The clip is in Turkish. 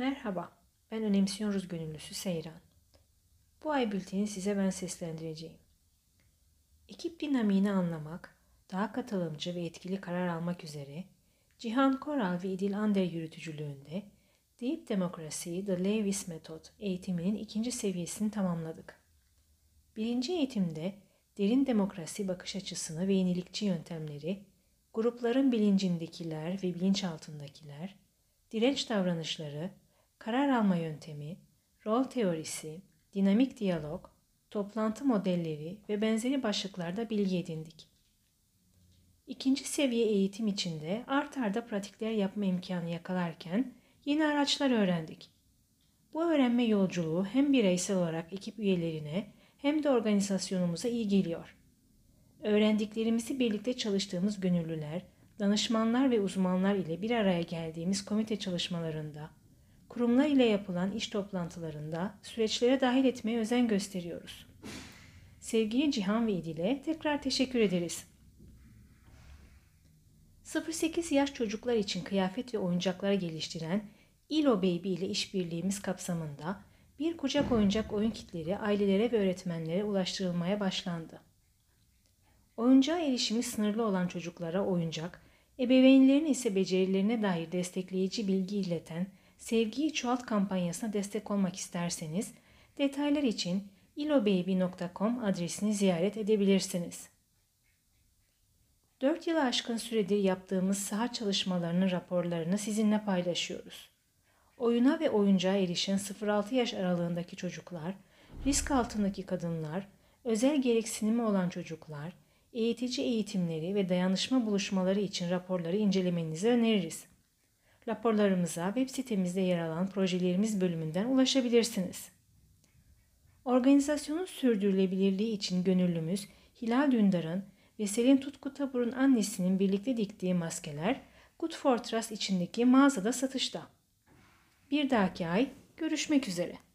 Merhaba, ben Önemsiyoruz Gönüllüsü Seyran. Bu ay bülteni size ben seslendireceğim. Ekip dinamiğini anlamak, daha katılımcı ve etkili karar almak üzere Cihan Koral ve İdil Ander yürütücülüğünde Deep Demokrasi The Lewis Method eğitiminin ikinci seviyesini tamamladık. Birinci eğitimde derin demokrasi bakış açısını ve yenilikçi yöntemleri, grupların bilincindekiler ve bilinçaltındakiler, direnç davranışları, karar alma yöntemi, rol teorisi, dinamik diyalog, toplantı modelleri ve benzeri başlıklarda bilgi edindik. İkinci seviye eğitim içinde art arda pratikler yapma imkanı yakalarken yeni araçlar öğrendik. Bu öğrenme yolculuğu hem bireysel olarak ekip üyelerine hem de organizasyonumuza iyi geliyor. Öğrendiklerimizi birlikte çalıştığımız gönüllüler, danışmanlar ve uzmanlar ile bir araya geldiğimiz komite çalışmalarında, kurumlar ile yapılan iş toplantılarında süreçlere dahil etmeye özen gösteriyoruz. Sevgili Cihan ve İdil'e tekrar teşekkür ederiz. 0-8 yaş çocuklar için kıyafet ve oyuncaklar geliştiren İlo Baby ile işbirliğimiz kapsamında bir kucak oyuncak oyun kitleri ailelere ve öğretmenlere ulaştırılmaya başlandı. Oyuncağa erişimi sınırlı olan çocuklara oyuncak, ebeveynlerin ise becerilerine dair destekleyici bilgi ileten Sevgiyi Çoğalt kampanyasına destek olmak isterseniz detaylar için ilobaby.com adresini ziyaret edebilirsiniz. 4 yılı aşkın süredir yaptığımız saha çalışmalarının raporlarını sizinle paylaşıyoruz. Oyuna ve oyuncağa erişen 0-6 yaş aralığındaki çocuklar, risk altındaki kadınlar, özel gereksinimi olan çocuklar, eğitici eğitimleri ve dayanışma buluşmaları için raporları incelemenizi öneririz. Raporlarımıza web sitemizde yer alan projelerimiz bölümünden ulaşabilirsiniz. Organizasyonun sürdürülebilirliği için gönüllümüz Hilal Dündar'ın ve Selin Tutku Tabur'un annesinin birlikte diktiği maskeler Good for içindeki mağazada satışta. Bir dahaki ay görüşmek üzere.